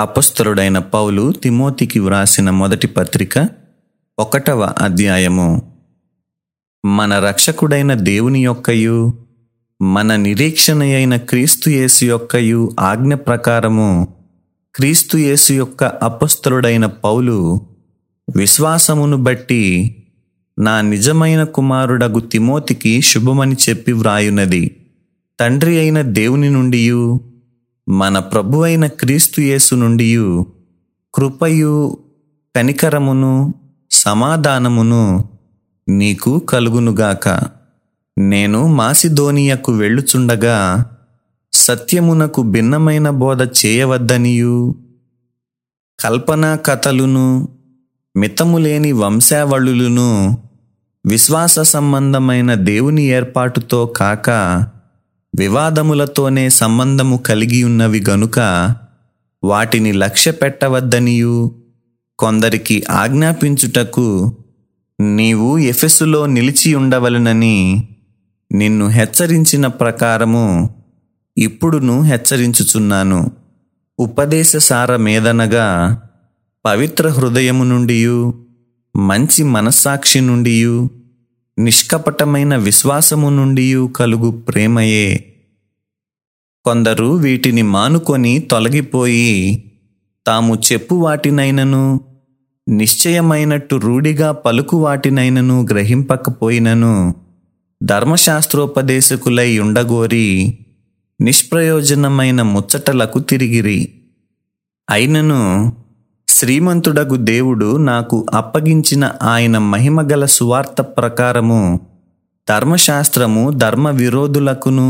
అపస్తరుడైన పౌలు తిమోతికి వ్రాసిన మొదటి పత్రిక ఒకటవ అధ్యాయము. మన రక్షకుడైన దేవుని యొక్కయు మన నిరీక్షణ అయిన క్రీస్తుయేసు యొక్కయు ఆజ్ఞ ప్రకారము క్రీస్తుయేసు యొక్క అపస్తరుడైన పౌలు విశ్వాసమును బట్టి నా నిజమైన కుమారుడగు తిమోతికి శుభమని చెప్పి వ్రాయున్నది తండ్రి అయిన దేవుని నుండియు మన ప్రభు అయిన క్రీస్తు యేసు నుండియు కృపయు కనికరమును సమాధానమును నీకు కలుగునుగాక. నేను మాసిధోనియకు వెళ్ళుచుండగా సత్యమునకు భిన్నమైన బోధ చేయవద్దనియు. కల్పనా కథలును మితములేని వంశావళులను విశ్వాస సంబంధమైన దేవుని ఏర్పాటుతో కాక వివాదములతోనే సంబంధము కలిగి ఉన్నవి గనుక వాటిని లక్ష్య పెట్టవద్దనియు కొందరికి ఆజ్ఞాపించుటకు నీవు ఎఫెసులో నిలిచి ఉండవలనని నిన్ను హెచ్చరించిన ప్రకారము ఇప్పుడును హెచ్చరించుచున్నాను. ఉపదేశ సారమేదనగా పవిత్ర హృదయము నుండియు మంచి మనస్సాక్షి నుండియు నిష్కపటమైన విశ్వాసము నుండి కలుగు ప్రేమయే. కొందరు వీటిని మానుకొని తొలగిపోయి తాము చెప్పు వాటినైనను నిశ్చయమైనట్టు రూఢిగా పలుకు వాటినైనను గ్రహింపకపోయినను ధర్మశాస్త్రోపదేశకులై ఉండగోరి నిష్ప్రయోజనమైన ముచ్చటలకు తిరిగిరి. అయినను శ్రీమంతుడగు దేవుడు నాకు అప్పగించిన ఆయన మహిమగల సువార్త ప్రకారము ధర్మశాస్త్రము ధర్మ విరోధులకును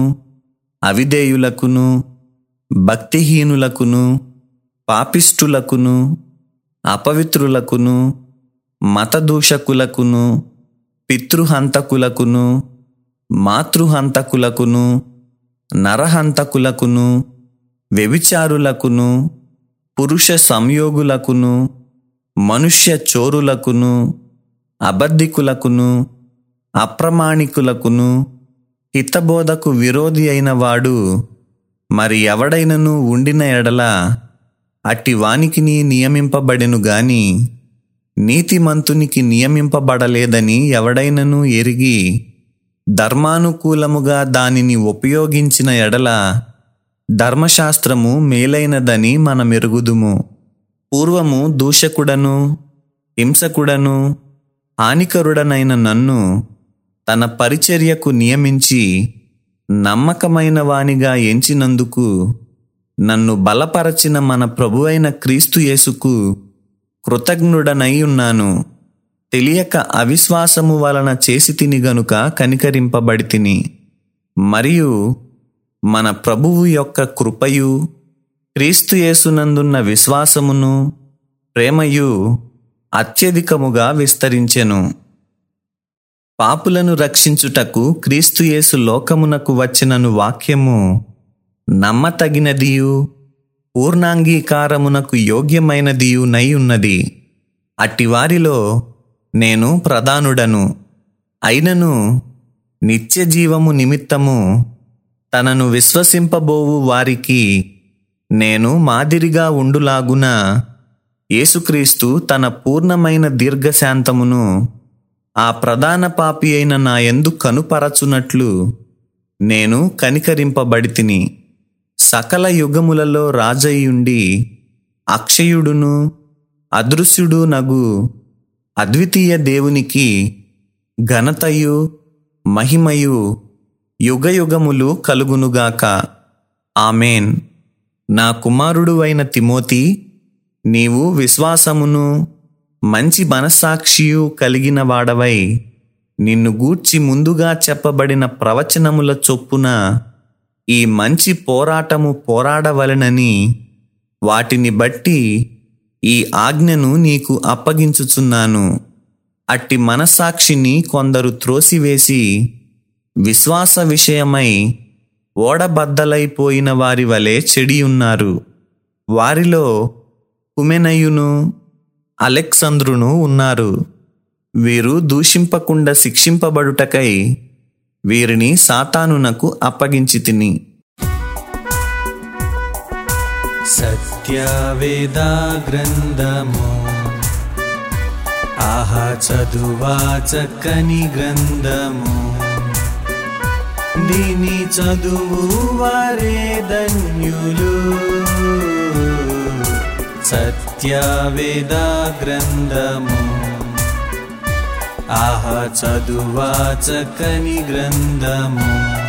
అవిధేయులకును భక్తిహీనులకును పాపిష్టులకును అపవిత్రులకును మతదూషకులకును పితృహంతకులకును మాతృహంతకులకును నరహంతకులకును వ్యభిచారులకును పురుష సంయోగులకును మనుష్య చోరులకును అబద్ధికులకును అప్రమాణికులకును హితబోధకు విరోధి అయిన వాడు మరి ఎవడైనను ఉండిన ఎడల అట్టి వానికిని నియమింపబడెను గాని నీతిమంతునికి నియమింపబడలేదని ఎవడైనను ఎరిగి ధర్మానుకూలముగా దానిని ఉపయోగించిన ఎడల ధర్మశాస్త్రము మేలైనదని మనమెరుగుదుము. పూర్వము దూషకుడను హింసకుడను హానికరుడనైన నన్ను తన పరిచర్యకు నియమించి నమ్మకమైన వానిగా ఎంచినందుకు నన్ను బలపరచిన మన ప్రభువైన క్రీస్తు యేసుకు కృతజ్ఞుడనై ఉన్నాను. తెలియక అవిశ్వాసము వలన చేసి తిని గనుక కనికరింపబడి తిని మరియు మన ప్రభువు యొక్క కృపయు క్రీస్తుయేసునందున్న విశ్వాసమును ప్రేమయు అత్యధికముగా విస్తరించెను. పాపులను రక్షించుటకు క్రీస్తుయేసు లోకమునకు వచ్చినను వాక్యము నమ్మతగినదియు పూర్ణాంగీకారమునకు యోగ్యమైనదియు నై ఉన్నది. అట్టివారిలో నేను ప్రధానుడను. అయినను నిత్య జీవము నిమిత్తము తనను విశ్వసింపబోవు వారికి నేను మాదిరిగా ఉండులాగున యేసుక్రీస్తు తన పూర్ణమైన దీర్ఘశాంతమును ఆ ప్రధాన పాపి అయిన నా ఎందు కనుపరచునట్లు నేను కనికరింపబడితిని. సకల యుగములలో రాజయ్యుండి అక్షయుడును అదృశ్యుడు నగు అద్వితీయ దేవునికి ఘనతయు మహిమయు యుగయుగములు కలుగునుగాక. ఆమెన్. నా కుమారుడు అయిన తిమోతి నీవు విశ్వాసమును మంచి మనస్సాక్షియు కలిగిన వాడవై నిన్ను గూర్చి ముందుగా చెప్పబడిన ప్రవచనముల చొప్పున ఈ మంచి పోరాటము పోరాడవలెనని వాటిని బట్టి ఈ ఆజ్ఞను నీకు అప్పగించుచున్నాను. అట్టి మనస్సాక్షిని కొందరు త్రోసివేసి విశ్వాస విషయమై ఓడబద్దలైపోయిన వారి వలె చెడి ఉన్నారు వారిలో కుమెనయును అలెక్సంద్రును ఉన్నారు. వీరు దూషింపకుండా శిక్షింపబడుటకై వీరిని సాతానునకు అప్పగించి తిని సత్య గ్రంథము ఆహా చదువా చక్కని గ్రంథము దీని చదువు వారే ధన్యులు. సత్యవేద గ్రంథము ఆహ చదువా చక్కని గ్రంథము.